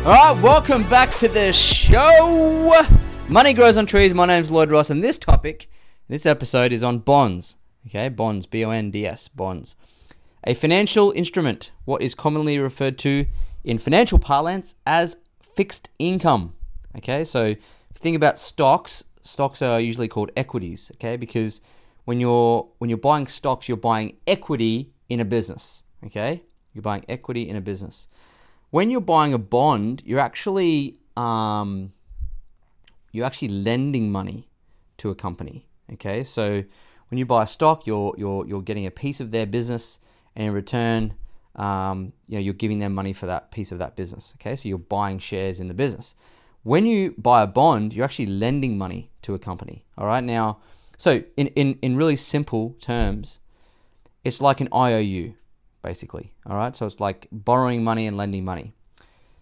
All right, welcome back to the show. Money grows on trees. My name's Lloyd Ross, and this topic, this episode is on bonds. Okay, bonds, B O N D S, bonds. A financial instrument, what is commonly referred to in financial parlance as fixed income. Okay, so think about stocks, stocks are usually called equities. Okay, because when you're when you're buying stocks, you're buying equity in a business. Okay, you're buying equity in a business when you're buying a bond, you're actually um, you're actually lending money to a company. Okay, so when you buy a stock, you're you're you're getting a piece of their business, and in return, um, you know, you're giving them money for that piece of that business. Okay, so you're buying shares in the business. When you buy a bond, you're actually lending money to a company. All right, now, so in in in really simple terms, it's like an IOU basically. All right, so it's like borrowing money and lending money.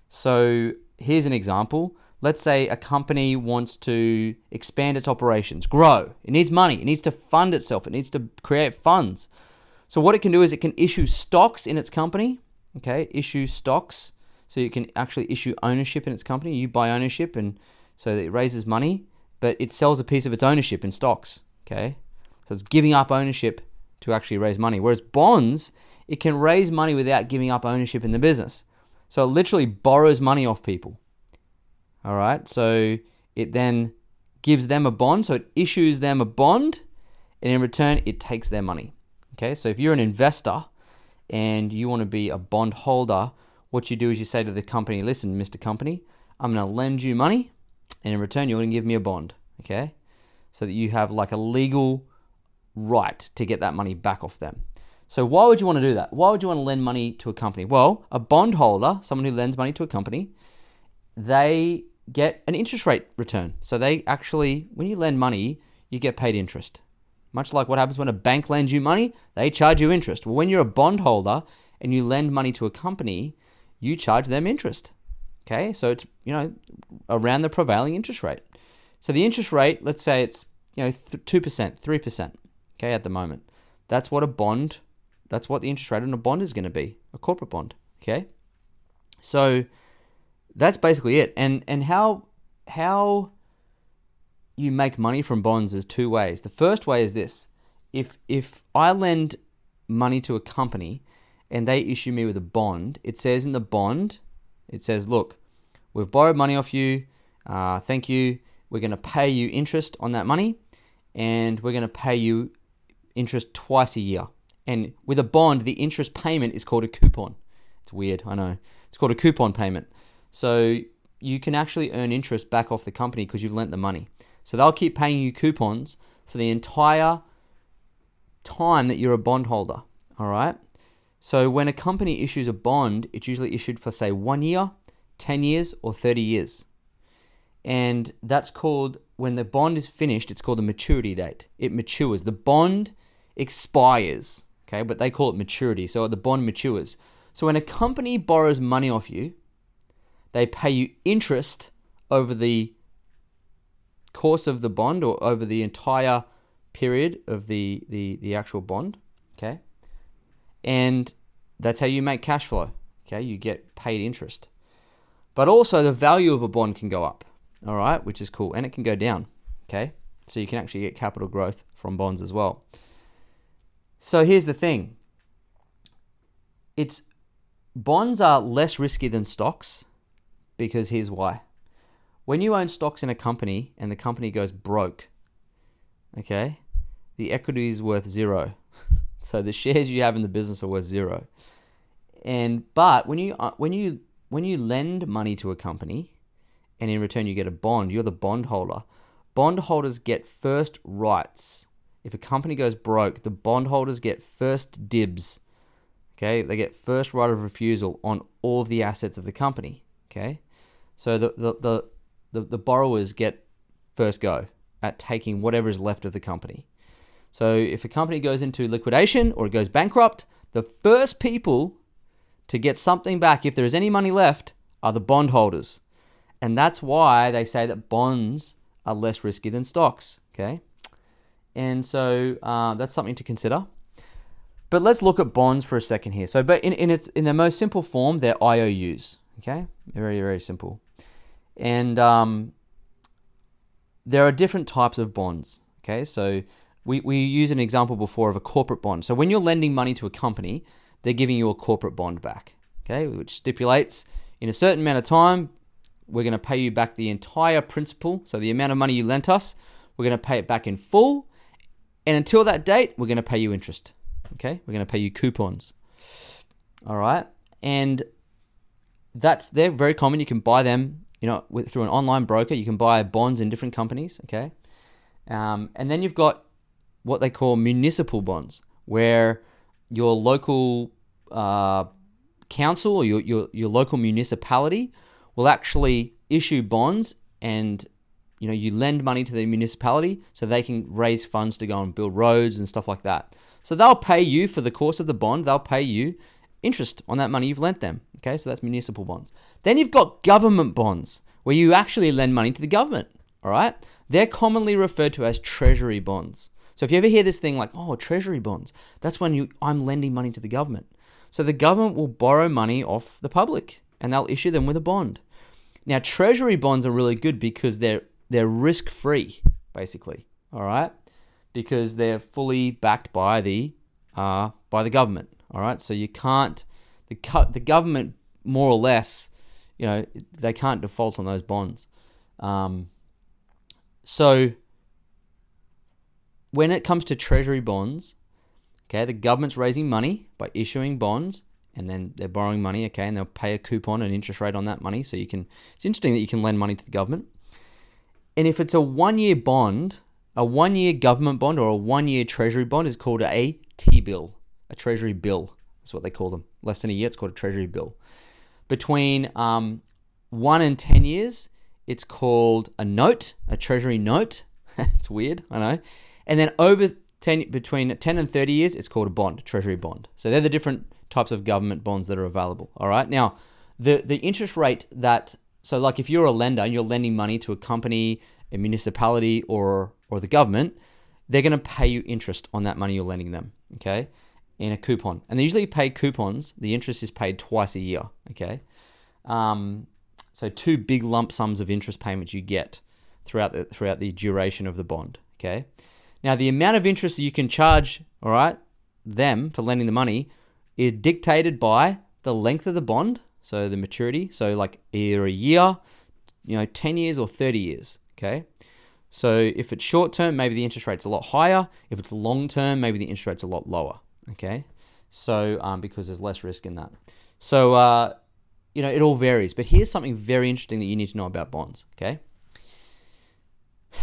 So here's an example. Let's say a company wants to expand its operations, grow. It needs money. It needs to fund itself. It needs to create funds. So what it can do is it can issue stocks in its company. Okay, issue stocks. So you can actually issue ownership in its company. You buy ownership, and so it raises money, but it sells a piece of its ownership in stocks. Okay, so it's giving up ownership to actually raise money. Whereas bonds, it can raise money without giving up ownership in the business. So it literally borrows money off people. All right. So it then gives them a bond. So it issues them a bond, and in return, it takes their money. Okay. So if you're an investor and you want to be a bond holder, what you do is you say to the company, listen, Mr. Company, I'm going to lend you money, and in return, you're going to give me a bond. Okay. So that you have like a legal right to get that money back off them. So why would you want to do that? Why would you want to lend money to a company? Well, a bondholder, someone who lends money to a company, they get an interest rate return. So they actually, when you lend money, you get paid interest. Much like what happens when a bank lends you money, they charge you interest. Well, when you're a bondholder and you lend money to a company, you charge them interest. Okay, so it's you know around the prevailing interest rate. So the interest rate, let's say it's you know two percent, three percent. Okay, at the moment, that's what a bond that's what the interest rate on a bond is going to be, a corporate bond. Okay, so that's basically it. And and how how you make money from bonds is two ways. The first way is this: if if I lend money to a company and they issue me with a bond, it says in the bond, it says, look, we've borrowed money off you. Uh, thank you. We're going to pay you interest on that money, and we're going to pay you interest twice a year. And with a bond, the interest payment is called a coupon. It's weird, I know. It's called a coupon payment. So you can actually earn interest back off the company because you've lent the money. So they'll keep paying you coupons for the entire time that you're a bondholder. All right. So when a company issues a bond, it's usually issued for, say, one year, 10 years, or 30 years. And that's called, when the bond is finished, it's called the maturity date. It matures. The bond expires okay, but they call it maturity. So the bond matures. So when a company borrows money off you, they pay you interest over the course of the bond or over the entire period of the, the, the actual bond, okay? And that's how you make cash flow, okay? You get paid interest. But also the value of a bond can go up, all right, which is cool, and it can go down, okay? So you can actually get capital growth from bonds as well. So here's the thing. It's bonds are less risky than stocks because here's why. When you own stocks in a company and the company goes broke, okay, the equity is worth zero. so the shares you have in the business are worth zero. And but when you uh, when you when you lend money to a company and in return you get a bond, you're the bondholder. Bondholders get first rights if a company goes broke, the bondholders get first dibs. Okay, they get first right of refusal on all of the assets of the company. Okay, so the the the, the, the borrowers get first go at taking whatever is left of the company. So if a company goes into liquidation or it goes bankrupt, the first people to get something back, if there is any money left, are the bondholders. And that's why they say that bonds are less risky than stocks. Okay. And so uh, that's something to consider. But let's look at bonds for a second here. So, but in, in its in their most simple form, they're IOUs. Okay, very very simple. And um, there are different types of bonds. Okay, so we we use an example before of a corporate bond. So when you're lending money to a company, they're giving you a corporate bond back. Okay, which stipulates in a certain amount of time, we're going to pay you back the entire principal. So the amount of money you lent us, we're going to pay it back in full. And until that date, we're going to pay you interest. Okay, we're going to pay you coupons. All right, and that's they're very common. You can buy them, you know, with, through an online broker. You can buy bonds in different companies. Okay, um, and then you've got what they call municipal bonds, where your local uh, council or your, your, your local municipality will actually issue bonds and you know you lend money to the municipality so they can raise funds to go and build roads and stuff like that. So they'll pay you for the course of the bond they'll pay you interest on that money you've lent them okay? So that's municipal bonds. Then you've got government bonds where you actually lend money to the government all right? They're commonly referred to as treasury bonds. So if you ever hear this thing like oh treasury bonds that's when you i'm lending money to the government. So the government will borrow money off the public and they'll issue them with a bond. Now treasury bonds are really good because they're they're risk free, basically. All right, because they're fully backed by the uh, by the government. All right, so you can't the the government more or less, you know, they can't default on those bonds. Um, so when it comes to treasury bonds, okay, the government's raising money by issuing bonds and then they're borrowing money, okay, and they'll pay a coupon and interest rate on that money. So you can, it's interesting that you can lend money to the government. And if it's a one year bond, a one year government bond or a one year treasury bond is called a T bill, a treasury bill. That's what they call them. Less than a year, it's called a treasury bill. Between um, one and 10 years, it's called a note, a treasury note. it's weird, I know. And then over 10, between 10 and 30 years, it's called a bond, a treasury bond. So they're the different types of government bonds that are available. All right. Now, the, the interest rate that so, like if you're a lender and you're lending money to a company, a municipality, or or the government, they're going to pay you interest on that money you're lending them. Okay, in a coupon, and they usually pay coupons. The interest is paid twice a year. Okay, um, so two big lump sums of interest payments you get throughout the throughout the duration of the bond. Okay, now the amount of interest you can charge, all right, them for lending the money is dictated by the length of the bond so the maturity, so like either a year, you know, 10 years or 30 years. Okay. So if it's short term, maybe the interest rate's a lot higher. If it's long term, maybe the interest rate's a lot lower. Okay. So um, because there's less risk in that. So, uh, you know, it all varies. But here's something very interesting that you need to know about bonds. Okay.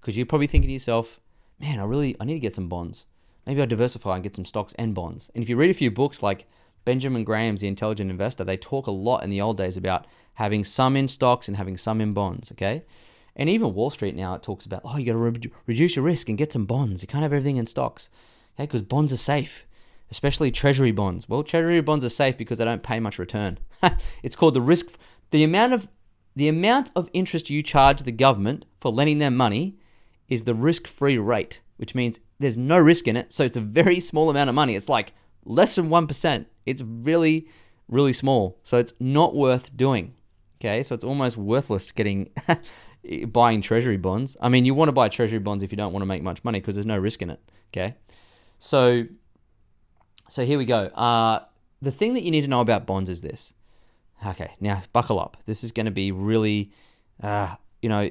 Because you're probably thinking to yourself, man, I really, I need to get some bonds. Maybe I'll diversify and get some stocks and bonds. And if you read a few books like Benjamin Graham's The Intelligent Investor, they talk a lot in the old days about having some in stocks and having some in bonds, okay? And even Wall Street now, it talks about, oh, you got to re- reduce your risk and get some bonds. You can't have everything in stocks, okay? Because bonds are safe, especially treasury bonds. Well, treasury bonds are safe because they don't pay much return. it's called the risk, the amount of the amount of interest you charge the government for lending them money is the risk-free rate, which means there's no risk in it. So it's a very small amount of money. It's like less than 1%. It's really, really small. So it's not worth doing. Okay, so it's almost worthless getting buying treasury bonds. I mean, you want to buy treasury bonds if you don't want to make much money because there's no risk in it. Okay, so so here we go. Uh, the thing that you need to know about bonds is this. Okay, now buckle up. This is going to be really, uh, you know,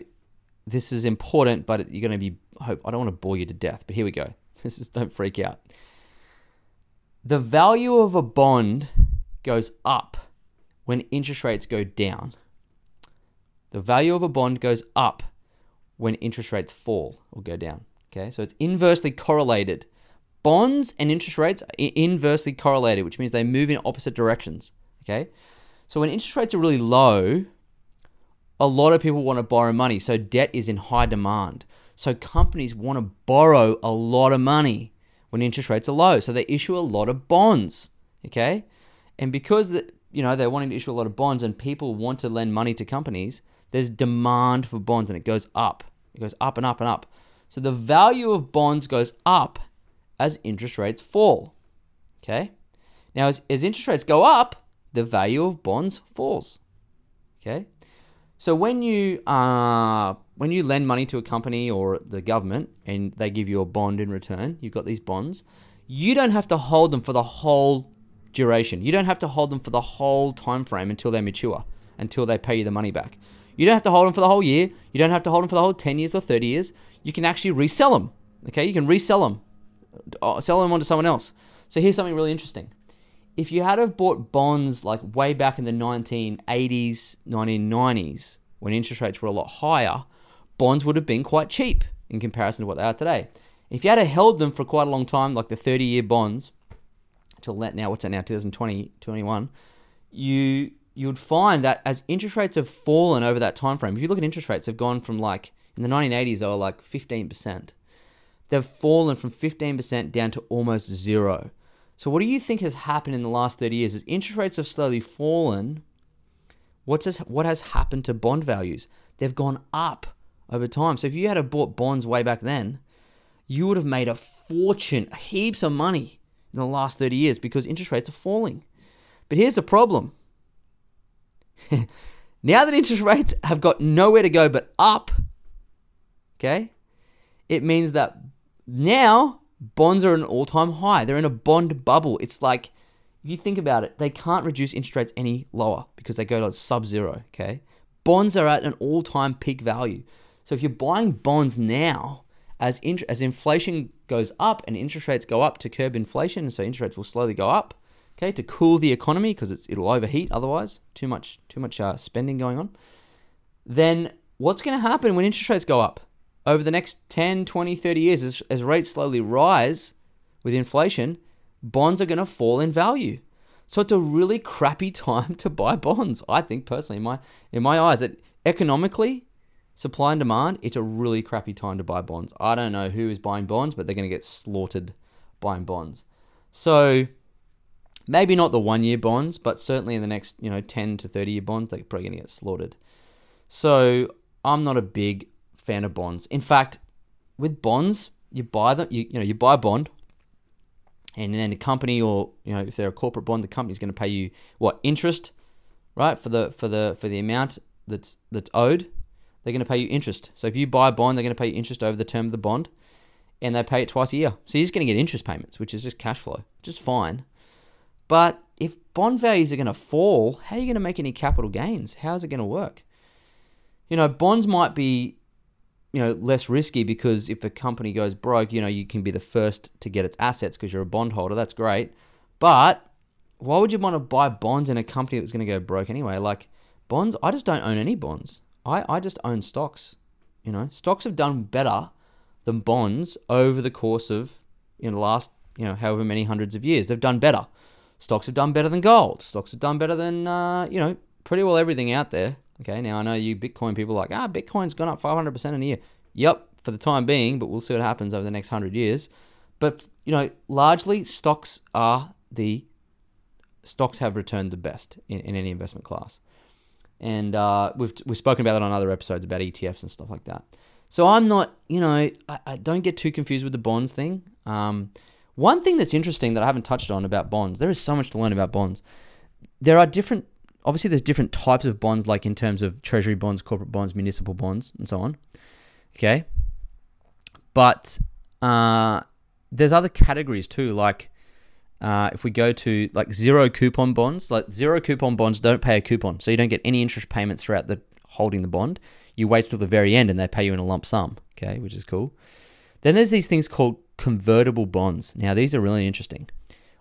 this is important, but you're going to be. Hope I don't want to bore you to death, but here we go. This is don't freak out the value of a bond goes up when interest rates go down. The value of a bond goes up when interest rates fall or go down. Okay, so it's inversely correlated. Bonds and interest rates are inversely correlated, which means they move in opposite directions. Okay, so when interest rates are really low, a lot of people want to borrow money. So debt is in high demand. So companies want to borrow a lot of money when interest rates are low. So they issue a lot of bonds. Okay? And because the, you know they're wanting to issue a lot of bonds and people want to lend money to companies, there's demand for bonds and it goes up. It goes up and up and up. So the value of bonds goes up as interest rates fall. Okay? Now as, as interest rates go up, the value of bonds falls. Okay? So when you uh, when you lend money to a company or the government and they give you a bond in return, you've got these bonds, you don't have to hold them for the whole duration. You don't have to hold them for the whole time frame until they mature, until they pay you the money back. You don't have to hold them for the whole year. You don't have to hold them for the whole 10 years or 30 years. You can actually resell them. Okay? You can resell them. Uh, sell them on to someone else. So here's something really interesting. If you had have bought bonds like way back in the 1980s, 1990s, when interest rates were a lot higher, bonds would have been quite cheap in comparison to what they are today. If you had held them for quite a long time, like the 30 year bonds, till that now, what's that now, 2020, 21, you you would find that as interest rates have fallen over that time frame, if you look at interest rates, have gone from like in the 1980s they were like 15%. They've fallen from 15% down to almost zero. So what do you think has happened in the last 30 years? As interest rates have slowly fallen, what's this, what has happened to bond values? They've gone up over time. So if you had bought bonds way back then, you would have made a fortune, heaps of money in the last 30 years because interest rates are falling. But here's the problem. now that interest rates have got nowhere to go but up, okay, it means that now bonds are at an all time high. They're in a bond bubble. It's like, if you think about it, they can't reduce interest rates any lower because they go to sub zero, okay? Bonds are at an all time peak value. So if you're buying bonds now, as, in, as inflation goes up and interest rates go up to curb inflation, so interest rates will slowly go up, okay, to cool the economy because it'll overheat otherwise, too much too much uh, spending going on. Then what's going to happen when interest rates go up over the next 10, 20, 30 years as, as rates slowly rise with inflation, bonds are going to fall in value. So it's a really crappy time to buy bonds. I think personally, in my in my eyes, it economically, supply and demand, it's a really crappy time to buy bonds. I don't know who is buying bonds, but they're going to get slaughtered buying bonds. So maybe not the one year bonds, but certainly in the next, you know, 10 to 30 year bonds, they're probably going to get slaughtered. So I'm not a big fan of bonds. In fact, with bonds, you buy them, you, you know, you buy a bond, and then a company or you know, if they're a corporate bond, the company's going to pay you what interest, right, for the for the for the amount that's that's owed they're going to pay you interest. So if you buy a bond, they're going to pay you interest over the term of the bond, and they pay it twice a year. So you're just going to get interest payments, which is just cash flow, which is fine. But if bond values are going to fall, how are you going to make any capital gains? How is it going to work? You know, bonds might be, you know, less risky because if a company goes broke, you know, you can be the first to get its assets because you're a bondholder. That's great. But why would you want to buy bonds in a company that's going to go broke anyway? Like bonds, I just don't own any bonds. I, I just own stocks. You know, stocks have done better than bonds over the course of you know the last you know however many hundreds of years. They've done better. Stocks have done better than gold. Stocks have done better than uh, you know pretty well everything out there. Okay, now I know you Bitcoin people are like ah Bitcoin's gone up 500% in a year. Yep, for the time being, but we'll see what happens over the next hundred years. But you know, largely stocks are the stocks have returned the best in, in any investment class and uh, we've we've spoken about that on other episodes about ETFs and stuff like that. So I'm not, you know, I, I don't get too confused with the bonds thing. Um, one thing that's interesting that I haven't touched on about bonds, there is so much to learn about bonds. There are different, obviously, there's different types of bonds, like in terms of treasury bonds, corporate bonds, municipal bonds, and so on. Okay, but uh, there's other categories too, like uh, if we go to like zero coupon bonds, like zero coupon bonds don't pay a coupon, so you don't get any interest payments throughout the holding the bond. You wait till the very end and they pay you in a lump sum, okay, which is cool. Then there's these things called convertible bonds. Now these are really interesting.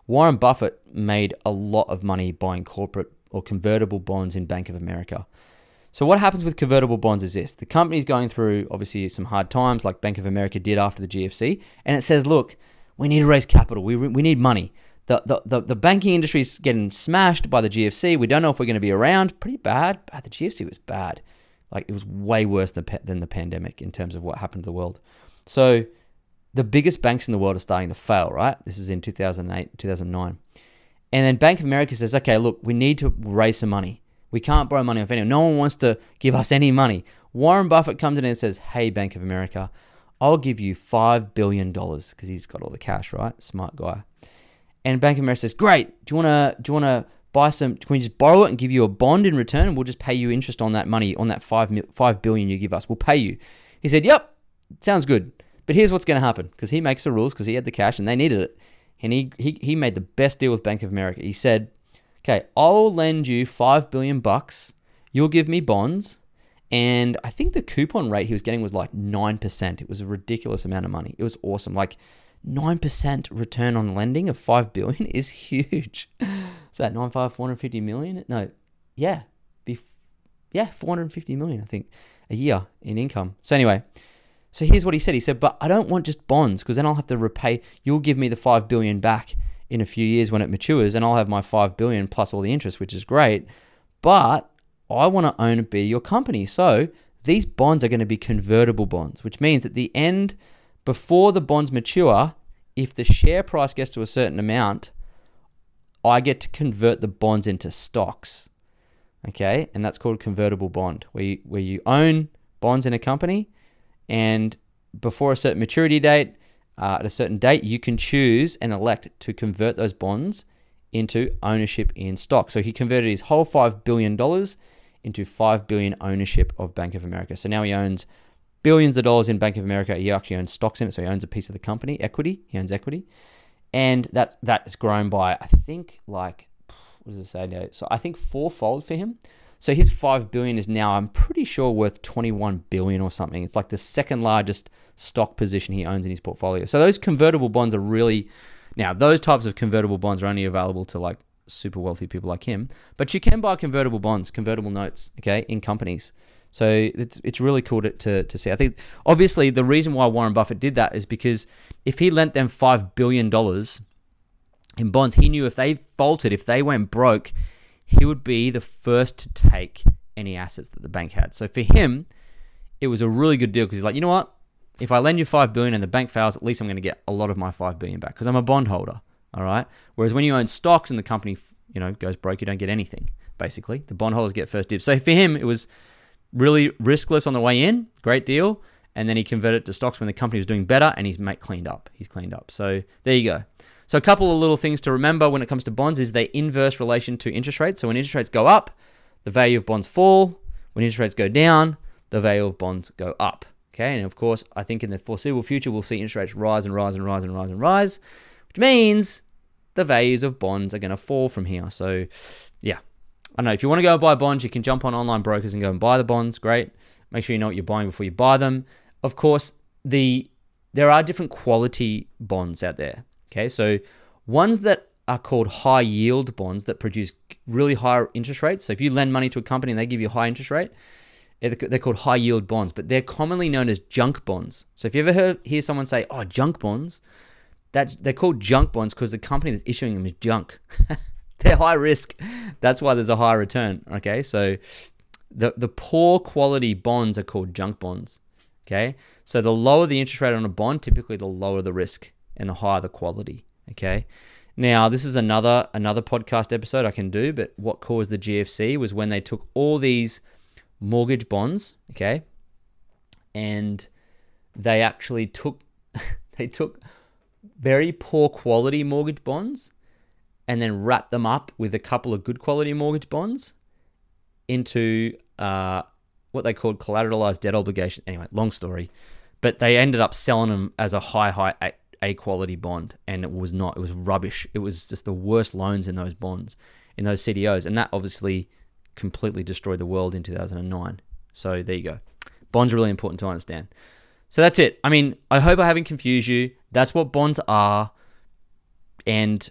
Warren Buffett made a lot of money buying corporate or convertible bonds in Bank of America. So what happens with convertible bonds is this: the company's going through obviously some hard times, like Bank of America did after the GFC, and it says, "Look, we need to raise capital. We, we need money. The, the, the, the banking industry is getting smashed by the GFC. We don't know if we're going to be around. Pretty bad. bad. The GFC was bad. Like it was way worse than, than the pandemic in terms of what happened to the world. So the biggest banks in the world are starting to fail, right? This is in 2008, 2009. And then Bank of America says, okay, look, we need to raise some money. We can't borrow money off anyone. No one wants to give us any money. Warren Buffett comes in and says, hey, Bank of America, I'll give you $5 billion because he's got all the cash, right? Smart guy. And Bank of America says, great. Do you want to, do you want to buy some, can we just borrow it and give you a bond in return? And we'll just pay you interest on that money, on that five, 5 billion you give us. We'll pay you. He said, yep, sounds good. But here's what's going to happen because he makes the rules because he had the cash and they needed it. And he, he, he made the best deal with Bank of America. He said, okay, I'll lend you 5 billion bucks. You'll give me bonds. And I think the coupon rate he was getting was like 9%. It was a ridiculous amount of money. It was awesome. Like 9% return on lending of 5 billion is huge. Is that 95 450 million? No. Yeah. Be, yeah, 450 million I think a year in income. So anyway, so here's what he said. He said, "But I don't want just bonds because then I'll have to repay. You'll give me the five billion back in a few years when it matures, and I'll have my five billion plus all the interest, which is great. But I want to own and be your company. So these bonds are going to be convertible bonds, which means at the end, before the bonds mature, if the share price gets to a certain amount, I get to convert the bonds into stocks. Okay, and that's called a convertible bond, where you, where you own bonds in a company." And before a certain maturity date, uh, at a certain date, you can choose and elect to convert those bonds into ownership in stock. So he converted his whole $5 billion into 5 billion ownership of Bank of America. So now he owns billions of dollars in Bank of America. He actually owns stocks in it. So he owns a piece of the company, equity. He owns equity. And that, that's grown by, I think, like, what does it say now? So I think fourfold for him. So his 5 billion is now I'm pretty sure worth 21 billion or something. It's like the second largest stock position he owns in his portfolio. So those convertible bonds are really now those types of convertible bonds are only available to like super wealthy people like him, but you can buy convertible bonds, convertible notes, okay, in companies. So it's it's really cool to, to, to see. I think obviously the reason why Warren Buffett did that is because if he lent them five billion dollars in bonds, he knew if they faltered, if they went broke, he would be the first to take any assets that the bank had. So for him, it was a really good deal because he's like, you know what? If I lend you five billion and the bank fails, at least I'm going to get a lot of my five billion back because I'm a bondholder. All right. Whereas when you own stocks and the company, you know, goes broke, you don't get anything. Basically, the bondholders get first dibs. So for him, it was really riskless on the way in, great deal, and then he converted to stocks when the company was doing better, and he's made cleaned up. He's cleaned up. So there you go. So a couple of little things to remember when it comes to bonds is they inverse relation to interest rates. So when interest rates go up, the value of bonds fall. When interest rates go down, the value of bonds go up. Okay, and of course, I think in the foreseeable future we'll see interest rates rise and rise and rise and rise and rise, which means the values of bonds are going to fall from here. So, yeah, I don't know. If you want to go and buy bonds, you can jump on online brokers and go and buy the bonds. Great. Make sure you know what you're buying before you buy them. Of course, the there are different quality bonds out there. Okay, so ones that are called high yield bonds that produce really high interest rates. So if you lend money to a company and they give you a high interest rate, eh, they're called high yield bonds, but they're commonly known as junk bonds. So if you ever heard, hear someone say, "Oh, junk bonds," that's they're called junk bonds because the company that's issuing them is junk. they're high risk. That's why there's a high return. Okay, so the the poor quality bonds are called junk bonds. Okay, so the lower the interest rate on a bond, typically the lower the risk and the higher the quality. Okay. Now, this is another another podcast episode I can do, but what caused the GFC was when they took all these mortgage bonds, okay, and they actually took they took very poor quality mortgage bonds and then wrap them up with a couple of good quality mortgage bonds into uh, what they called collateralized debt obligation. Anyway, long story, but they ended up selling them as a high high a quality bond, and it was not. It was rubbish. It was just the worst loans in those bonds, in those CDOs, and that obviously completely destroyed the world in 2009. So there you go. Bonds are really important to understand. So that's it. I mean, I hope I haven't confused you. That's what bonds are, and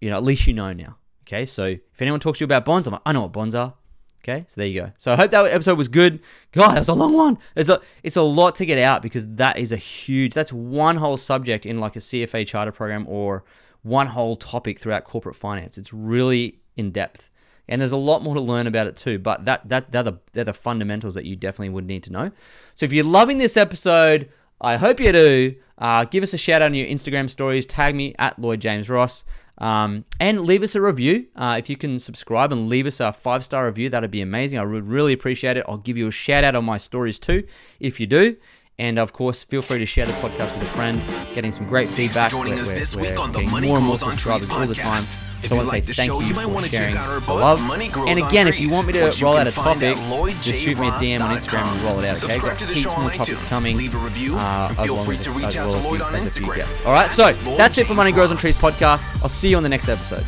you know, at least you know now. Okay, so if anyone talks to you about bonds, I'm like, I know what bonds are. Okay, so there you go. So I hope that episode was good. God, that was a long one. It's a it's a lot to get out because that is a huge. That's one whole subject in like a CFA charter program or one whole topic throughout corporate finance. It's really in depth. And there's a lot more to learn about it too. But that that they're the they're the fundamentals that you definitely would need to know. So if you're loving this episode, I hope you do. Uh, give us a shout out on your Instagram stories. Tag me at Lloyd James Ross. Um, and leave us a review. Uh, if you can subscribe and leave us a five star review, that'd be amazing. I would really appreciate it. I'll give you a shout out on my stories too, if you do. And of course, feel free to share the podcast with a friend, getting some great feedback. joining We're- us this we're week on the Money more and more subscribers all the time. If So I you want like to the thank show, you you might for wanna check sharing out our the book, love. Money Grows And again, if you want me to roll out a topic, just shoot me a DM on Instagram and roll it out. Okay, got heaps more topics coming. Leave a review uh, and as feel free as- to reach out to Lloyd a on few- as a few Instagram. guests. All right, so that's it for Money Grows on Trees podcast. I'll see you on the next episode.